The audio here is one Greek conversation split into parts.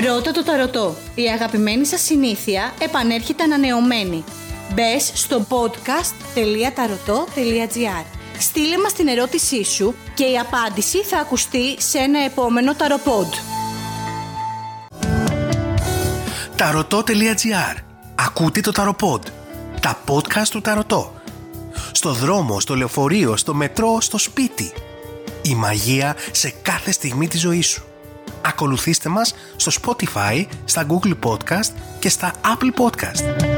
Ρώτα το ταρωτό. Η αγαπημένη σας συνήθεια επανέρχεται ανανεωμένη. Μπες στο podcast.tarotot.gr Στείλε μας την ερώτησή σου και η απάντηση θα ακουστεί σε ένα επόμενο ταροπόντ. Ταρωτό.gr Ακούτε το Ταροπόντ. Τα podcast του Ταρωτό. Στο δρόμο, στο λεωφορείο, στο μετρό, στο σπίτι. Η μαγεία σε κάθε στιγμή της ζωής σου. Ακολουθήστε μας στο Spotify, στα Google Podcast και στα Apple Podcast.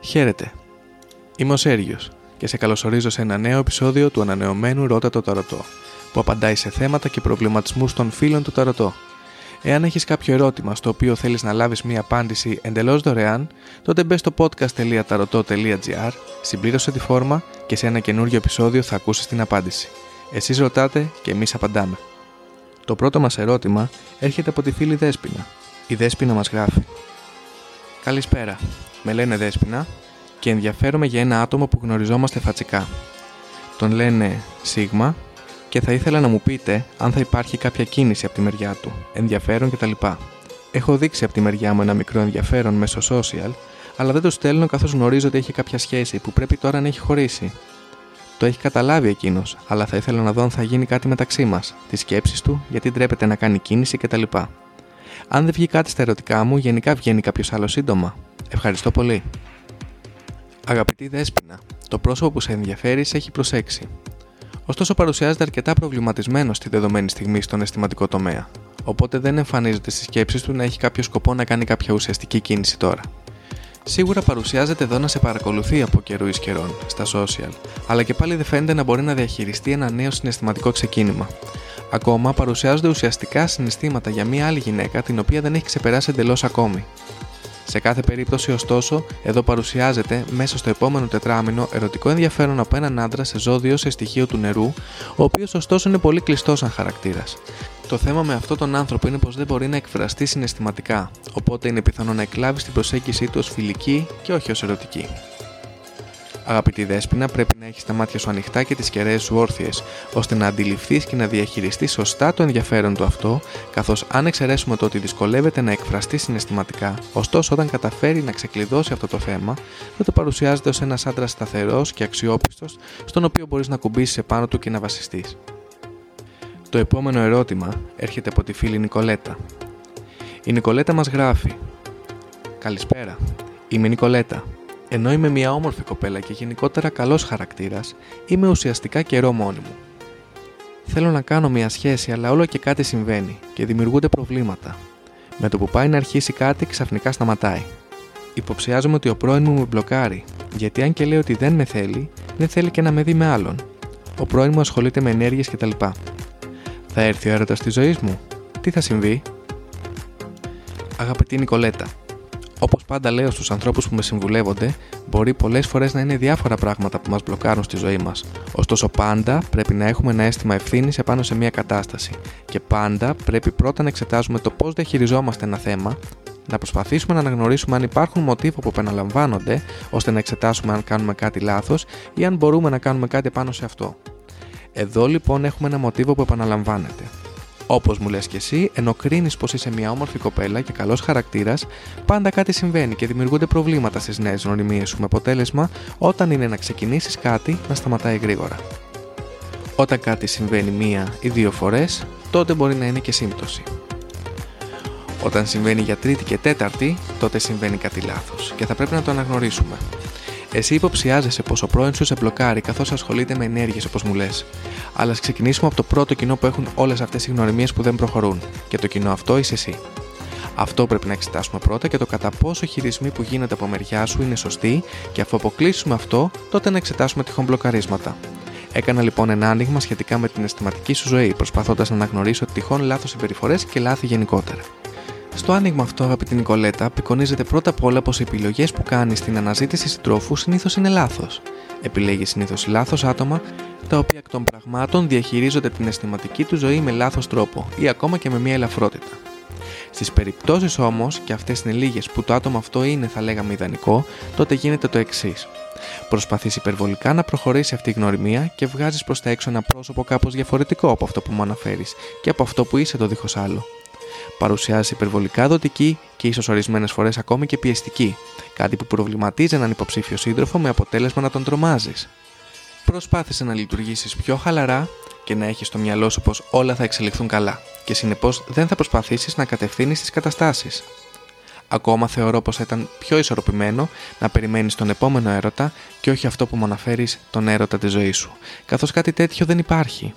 Χαίρετε. Είμαι ο Σέργιος και σε καλωσορίζω σε ένα νέο επεισόδιο του ανανεωμένου Ρώτα το Ταρωτό, που απαντάει σε θέματα και προβληματισμούς των φίλων του Ταρωτό. Εάν έχεις κάποιο ερώτημα στο οποίο θέλεις να λάβεις μία απάντηση εντελώς δωρεάν, τότε μπες στο podcast.tarotot.gr, συμπλήρωσε τη φόρμα και σε ένα καινούριο επεισόδιο θα ακούσεις την απάντηση. Εσείς ρωτάτε και εμείς απαντάμε. Το πρώτο μας ερώτημα έρχεται από τη φίλη Δέσποινα. Η Δέσποινα μας γράφει «Καλησπέρα, με λένε Δέσποινα και ενδιαφέρομαι για ένα άτομο που γνωριζόμαστε φατσικά. Τον λένε Σίγμα και θα ήθελα να μου πείτε αν θα υπάρχει κάποια κίνηση από τη μεριά του, ενδιαφέρον κτλ. Έχω δείξει από τη μεριά μου ένα μικρό ενδιαφέρον μέσω social, αλλά δεν το στέλνω καθώς γνωρίζω ότι έχει κάποια σχέση που πρέπει τώρα να έχει χωρίσει. Το έχει καταλάβει εκείνος, αλλά θα ήθελα να δω αν θα γίνει κάτι μεταξύ μας, τις σκέψεις του, γιατί ντρέπεται να κάνει κίνηση κτλ. Αν δεν βγει κάτι στα ερωτικά μου, γενικά βγαίνει κάποιος άλλος σύντομα. Ευχαριστώ πολύ. Αγαπητή Δέσποινα, το πρόσωπο που σε ενδιαφέρει σε έχει προσέξει. Ωστόσο, παρουσιάζεται αρκετά προβληματισμένος στη δεδομένη στιγμή στον αισθηματικό τομέα, οπότε δεν εμφανίζεται στις σκέψεις του να έχει κάποιο σκοπό να κάνει κάποια ουσιαστική κίνηση τώρα. Σίγουρα παρουσιάζεται εδώ να σε παρακολουθεί από καιρού εις καιρών στα social, αλλά και πάλι δεν φαίνεται να μπορεί να διαχειριστεί ένα νέο συναισθηματικό ξεκίνημα. Ακόμα παρουσιάζονται ουσιαστικά συναισθήματα για μια άλλη γυναίκα την οποία δεν έχει ξεπεράσει εντελώς ακόμη. Σε κάθε περίπτωση, ωστόσο, εδώ παρουσιάζεται μέσα στο επόμενο τετράμινο ερωτικό ενδιαφέρον από έναν άντρα σε ζώδιο σε στοιχείο του νερού, ο οποίος ωστόσο είναι πολύ κλειστός σαν χαρακτήρας. Το θέμα με αυτόν τον άνθρωπο είναι πως δεν μπορεί να εκφραστεί συναισθηματικά, οπότε είναι πιθανό να εκλάβει την προσέγγιση του ως φιλική και όχι ως ερωτική. Αγαπητή Δέσποινα, πρέπει να έχεις τα μάτια σου ανοιχτά και τις κεραίες σου όρθιες, ώστε να αντιληφθείς και να διαχειριστείς σωστά το ενδιαφέρον του αυτό, καθώς αν εξαιρέσουμε το ότι δυσκολεύεται να εκφραστεί συναισθηματικά, ωστόσο όταν καταφέρει να ξεκλειδώσει αυτό το θέμα, τότε παρουσιάζεται ως ένας άντρας σταθερός και αξιόπιστος, στον οποίο μπορείς να κουμπίσεις επάνω του και να βασιστείς. Το επόμενο ερώτημα έρχεται από τη φίλη Νικολέτα. Η Νικολέτα μας γράφει «Καλησπέρα, είμαι η Νικολέτα. Ενώ είμαι μια όμορφη κοπέλα και γενικότερα καλός χαρακτήρας, είμαι ουσιαστικά καιρό μόνη μου. Θέλω να κάνω μια σχέση αλλά όλο και κάτι συμβαίνει και δημιουργούνται προβλήματα. Με το που πάει να αρχίσει κάτι ξαφνικά σταματάει. Υποψιάζομαι ότι ο πρώην μου με μπλοκάρει, γιατί αν και λέει ότι δεν με θέλει, δεν θέλει και να με δει με άλλον. Ο πρώην μου ασχολείται με ενέργειες κτλ. Θα έρθει ο έρωτας της ζωής μου. Τι θα συμβεί; Αγαπητή Νικολέτα, Όπως πάντα λέω στους ανθρώπους που με συμβουλεύονται, μπορεί πολλές φορές να είναι διάφορα πράγματα που μας μπλοκάρουν στη ζωή μας. Ωστόσο, πάντα πρέπει να έχουμε ένα αίσθημα ευθύνης επάνω σε μια κατάσταση. Και πάντα πρέπει πρώτα να εξετάζουμε το πώς διαχειριζόμαστε ένα θέμα, να προσπαθήσουμε να αναγνωρίσουμε αν υπάρχουν μοτίβα που επαναλαμβάνονται, ώστε να εξετάσουμε αν κάνουμε κάτι λάθος ή αν μπορούμε να κάνουμε κάτι πάνω σε αυτό. Εδώ λοιπόν έχουμε ένα μοτίβο που επαναλαμβάνεται. Όπως μου λες και εσύ, ενώ κρίνει πως είσαι μια όμορφη κοπέλα και καλός χαρακτήρας, πάντα κάτι συμβαίνει και δημιουργούνται προβλήματα στις νέες γνωριμίες σου με αποτέλεσμα όταν είναι να ξεκινήσεις κάτι να σταματάει γρήγορα. Όταν κάτι συμβαίνει μία ή δύο φορές, τότε μπορεί να είναι και σύμπτωση. Όταν συμβαίνει για τρίτη και τέταρτη, τότε συμβαίνει κάτι λάθος και θα πρέπει να το αναγνωρίσουμε. Εσύ υποψιάζεσαι πως ο πρώην σου σε μπλοκάρει καθώς ασχολείται με ενέργειες όπως μου λες. Αλλά ας ξεκινήσουμε από το πρώτο κοινό που έχουν όλες αυτές οι γνωριμίες που δεν προχωρούν. Και το κοινό αυτό είσαι εσύ. Αυτό πρέπει να εξετάσουμε πρώτα και το κατά πόσο οι χειρισμοί που γίνονται από μεριά σου είναι σωστοί και αφού αποκλείσουμε αυτό, τότε να εξετάσουμε τυχόν μπλοκαρίσματα. Έκανα λοιπόν ένα άνοιγμα σχετικά με την αισθηματική σου ζωή, προσπαθώντας να αναγνωρίσω τυχόν λάθος συμπεριφορές και λάθη γενικότερα. Στο άνοιγμα αυτό, αγαπητή Νικολέτα, απεικονίζεται πρώτα απ' όλα πως οι επιλογές που κάνεις στην αναζήτηση συντρόφου συνήθως είναι λάθος. Επιλέγεις συνήθως λάθος άτομα, τα οποία εκ των πραγμάτων διαχειρίζονται την αισθηματική του ζωή με λάθος τρόπο ή ακόμα και με μια ελαφρότητα. Στις περιπτώσεις όμως, και αυτές είναι λίγες που το άτομο αυτό είναι, θα λέγαμε, ιδανικό, τότε γίνεται το εξής. Προσπαθείς υπερβολικά να προχωρήσει αυτή η γνωριμία και βγάζεις προς τα έξω ένα πρόσωπο κάπως διαφορετικό από αυτό που μου αναφέρεις και από αυτό που είσαι το δίχως άλλο. Παρουσιάζει υπερβολικά δοτική και ίσως ορισμένες φορές ακόμη και πιεστική, κάτι που προβληματίζει έναν υποψήφιο σύντροφο με αποτέλεσμα να τον τρομάζεις. Προσπάθησε να λειτουργήσεις πιο χαλαρά και να έχεις στο μυαλό σου πως όλα θα εξελιχθούν καλά και συνεπώς δεν θα προσπαθήσεις να κατευθύνεις τις καταστάσεις. Ακόμα θεωρώ πως θα ήταν πιο ισορροπημένο να περιμένεις τον επόμενο έρωτα και όχι αυτό που μου αναφέρεις τον έρωτα της ζωής σου, καθώς κάτι τέτοιο δεν υπάρχει.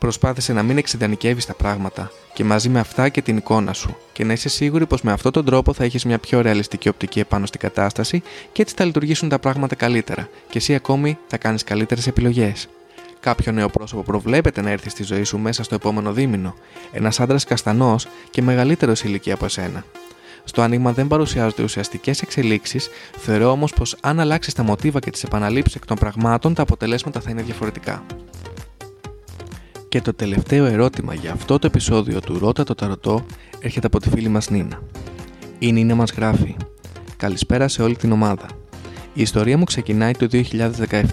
Προσπάθησε να μην εξειδανικεύει τα πράγματα και μαζί με αυτά και την εικόνα σου και να είσαι σίγουρη πως με αυτόν τον τρόπο θα έχεις μια πιο ρεαλιστική οπτική επάνω στην κατάσταση και έτσι θα λειτουργήσουν τα πράγματα καλύτερα και εσύ ακόμη θα κάνεις καλύτερες επιλογές. Κάποιο νέο πρόσωπο προβλέπεται να έρθει στη ζωή σου μέσα στο επόμενο δίμηνο. Ένας άντρας καστανός και μεγαλύτερος ηλικία από εσένα. Στο άνοιγμα δεν παρουσιάζονται ουσιαστικές εξελίξεις, θεωρώ όμως πως αν αλλάξεις τα μοτίβα και τις επαναλήψεις εκ των πραγμάτων, τα αποτελέσματα θα είναι διαφορετικά. Και το τελευταίο ερώτημα για αυτό το επεισόδιο του Ρώτα το Ταρωτό έρχεται από τη φίλη μας Νίνα. Η Νίνα μας γράφει «Καλησπέρα σε όλη την ομάδα. Η ιστορία μου ξεκινάει το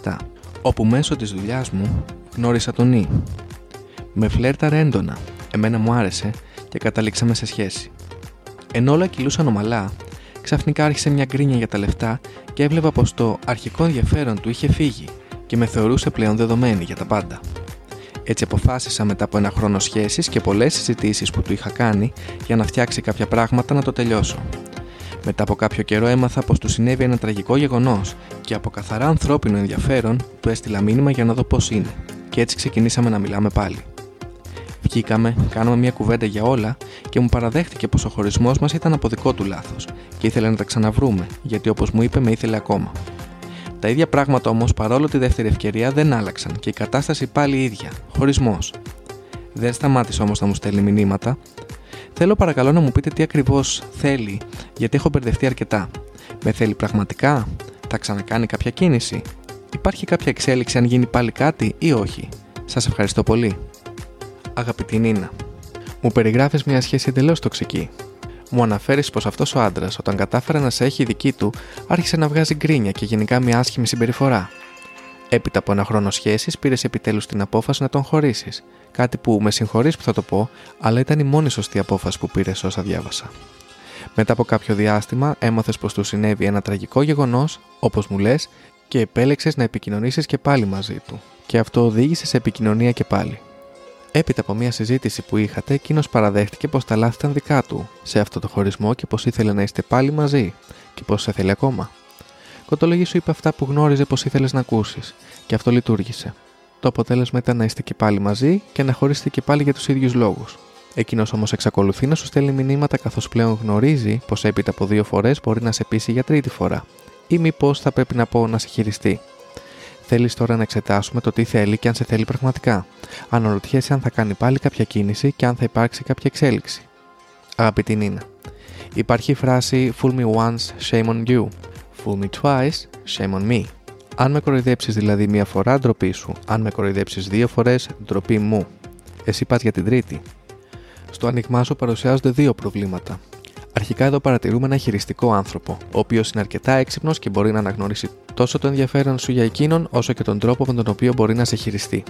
2017, όπου μέσω της δουλειάς μου γνώρισα τον Νί. Με φλέρταρε έντονα, εμένα μου άρεσε και καταλήξαμε σε σχέση. Ενώ όλα κυλούσαν ομαλά, ξαφνικά άρχισε μια γκρίνια για τα λεφτά και έβλεπα πως το αρχικό ενδιαφέρον του είχε φύγει και με θεωρούσε πλέον δεδομένη για τα πάντα. Έτσι αποφάσισα μετά από ένα χρόνο σχέσης και πολλές συζητήσεις που του είχα κάνει για να φτιάξει κάποια πράγματα να το τελειώσω. Μετά από κάποιο καιρό έμαθα πως του συνέβη ένα τραγικό γεγονός και από καθαρά ανθρώπινο ενδιαφέρον του έστειλα μήνυμα για να δω πώς είναι, και έτσι ξεκινήσαμε να μιλάμε πάλι. Βγήκαμε, κάναμε μια κουβέντα για όλα και μου παραδέχτηκε πως ο χωρισμός μας ήταν από δικό του λάθος και ήθελε να τα ξαναβρούμε, γιατί όπως μου είπε με ήθελε ακόμα. Τα ίδια πράγματα όμως παρόλο τη δεύτερη ευκαιρία δεν άλλαξαν και η κατάσταση πάλι ίδια. Χωρισμός. Δεν σταμάτησε όμως να μου στέλνει μηνύματα. Θέλω παρακαλώ να μου πείτε τι ακριβώς θέλει, γιατί έχω μπερδευτεί αρκετά. Με θέλει πραγματικά, θα ξανακάνει κάποια κίνηση, υπάρχει κάποια εξέλιξη αν γίνει πάλι κάτι ή όχι; Σας ευχαριστώ πολύ. Αγαπητή Νίνα, μου περιγράφεις μια σχέση εντελώς τοξική μου αναφέρεις πως αυτός ο άντρας, όταν κατάφερε να σε έχει δική του, άρχισε να βγάζει γκρίνια και γενικά μια άσχημη συμπεριφορά. Έπειτα από ένα χρόνο σχέσης, πήρες επιτέλους την απόφαση να τον χωρίσεις. Κάτι που με συγχωρείς που θα το πω, αλλά ήταν η μόνη σωστή απόφαση που πήρες όσα διάβασα. Μετά από κάποιο διάστημα, έμαθες πως του συνέβη ένα τραγικό γεγονός, όπως μου λες, και επέλεξες να επικοινωνήσεις και πάλι μαζί του. Και αυτό οδήγησε σε επικοινωνία και πάλι. Έπειτα από μια συζήτηση που είχατε, εκείνος παραδέχτηκε πως τα λάθη ήταν δικά του σε αυτό το χωρισμό και πως ήθελε να είστε πάλι μαζί και πως σε θέλει ακόμα. Κοτολογή σου είπε αυτά που γνώριζε πως ήθελες να ακούσεις, και αυτό λειτουργήσε. Το αποτέλεσμα ήταν να είστε και πάλι μαζί και να χωρίσετε και πάλι για τους ίδιους λόγους. Εκείνος όμως εξακολουθεί να σου στέλνει μηνύματα καθώς πλέον γνωρίζει πως έπειτα από δύο φορές μπορεί να σε πείσει για τρίτη φορά. Ή μήπως θα πρέπει να πω να σε χειριστεί. Θέλεις τώρα να εξετάσουμε το τι θέλει και αν σε θέλει πραγματικά. Αναρωτιέσαι αν θα κάνει πάλι κάποια κίνηση και αν θα υπάρξει κάποια εξέλιξη. Αγαπητή Νίνα, υπάρχει η φράση Fool me once, shame on you. Fool me twice, shame on me. Αν με κοροϊδέψεις δηλαδή μία φορά, ντροπή σου. Αν με κοροϊδέψεις δύο φορές, ντροπή μου. Εσύ πας για την τρίτη. Στο άνοιγμά σου παρουσιάζονται δύο προβλήματα. Αρχικά εδώ παρατηρούμε ένα χειριστικό άνθρωπο, ο οποίος είναι αρκετά έξυπνος και μπορεί να αναγνωρίσει τόσο το ενδιαφέρον σου για εκείνον, όσο και τον τρόπο με τον οποίο μπορεί να σε χειριστεί.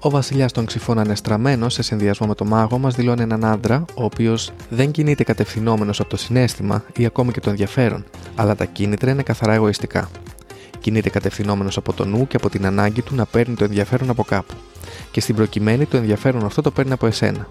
Ο βασιλιάς των ξυφών ανεστραμμένο, σε συνδυασμό με το μάγο, μας δηλώνει έναν άντρα, ο οποίος δεν κινείται κατευθυνόμενος από το συνέστημα ή ακόμη και το ενδιαφέρον, αλλά τα κίνητρα είναι καθαρά εγωιστικά. Κινείται κατευθυνόμενος από το νου και από την ανάγκη του να παίρνει το ενδιαφέρον από κάπου. Και στην προκειμένη το ενδιαφέρον αυτό το παίρνει από εσένα.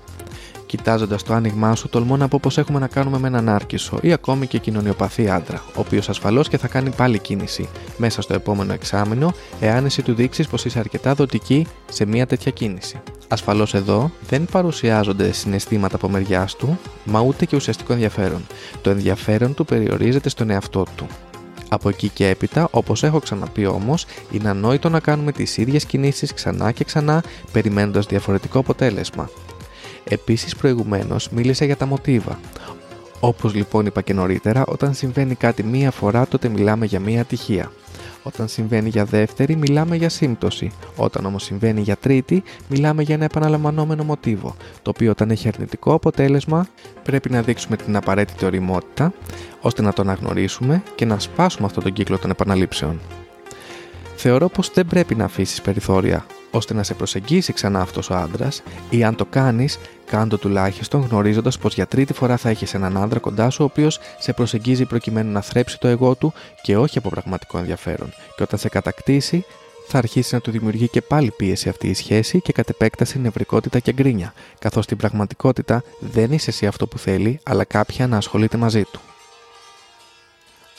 Κοιτάζοντας το άνοιγμά σου, τολμώ να πω πως έχουμε να κάνουμε με έναν άρκισο ή ακόμη και κοινωνιοπαθή άντρα, ο οποίος ασφαλώς και θα κάνει πάλι κίνηση μέσα στο επόμενο εξάμεινο, εάν εσύ του δείξεις πως είσαι αρκετά δοτική σε μια τέτοια κίνηση. Ασφαλώς εδώ δεν παρουσιάζονται συναισθήματα από μεριά του, μα ούτε και ουσιαστικό ενδιαφέρον. Το ενδιαφέρον του περιορίζεται στον εαυτό του. Από εκεί και έπειτα, όπως έχω ξαναπεί όμως, είναι ανόητο να κάνουμε τις ίδιες κινήσεις ξανά και ξανά, περιμένοντας διαφορετικό αποτέλεσμα. Επίσης προηγουμένως μίλησα για τα μοτίβα. Όπως λοιπόν είπα και νωρίτερα, όταν συμβαίνει κάτι μία φορά τότε μιλάμε για μία ατυχία. Όταν συμβαίνει για δεύτερη, μιλάμε για σύμπτωση. Όταν όμως συμβαίνει για τρίτη, μιλάμε για ένα επαναλαμβανόμενο μοτίβο, το οποίο όταν έχει αρνητικό αποτέλεσμα, πρέπει να δείξουμε την απαραίτητη οριμότητα, ώστε να το αναγνωρίσουμε και να σπάσουμε αυτόν τον κύκλο των επαναλήψεων. Θεωρώ πως δεν πρέπει να αφήσεις περιθώρια ώστε να σε προσεγγίσει ξανά αυτός ο άντρας ή αν το κάνεις, κάντο τουλάχιστον γνωρίζοντας πως για τρίτη φορά θα έχεις έναν άντρα κοντά σου ο οποίος σε προσεγγίζει προκειμένου να θρέψει το εγώ του και όχι από πραγματικό ενδιαφέρον και όταν σε κατακτήσει θα αρχίσει να του δημιουργεί και πάλι πίεση αυτή η σχέση και κατ' επέκταση νευρικότητα και γκρίνια, καθώς στην πραγματικότητα δεν είσαι εσύ αυτό που θέλει, αλλά κάποια να ασχολείται μαζί του.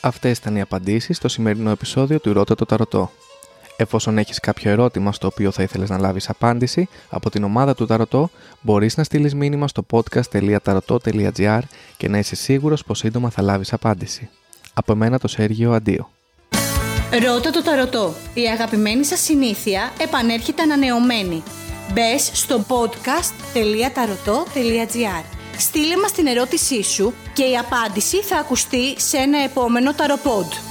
Αυτές ήταν οι απαντήσεις στο σημερινό επεισόδιο του Ρώτα το Ταρωτό. Εφόσον έχεις κάποιο ερώτημα στο οποίο θα ήθελες να λάβεις απάντηση από την ομάδα του Ταρωτό, μπορείς να στείλεις μήνυμα στο podcast.tarotot.gr και να είσαι σίγουρος πως σύντομα θα λάβεις απάντηση. Από μένα το Σέργιο Αντίο. Ρώτα το Ταρωτό. Η αγαπημένη σας συνήθεια επανέρχεται ανανεωμένη. Μπες στο podcast.tarotot.gr Στείλε μας την ερώτησή σου και η απάντηση θα ακουστεί σε ένα επόμενο ταροπόντ.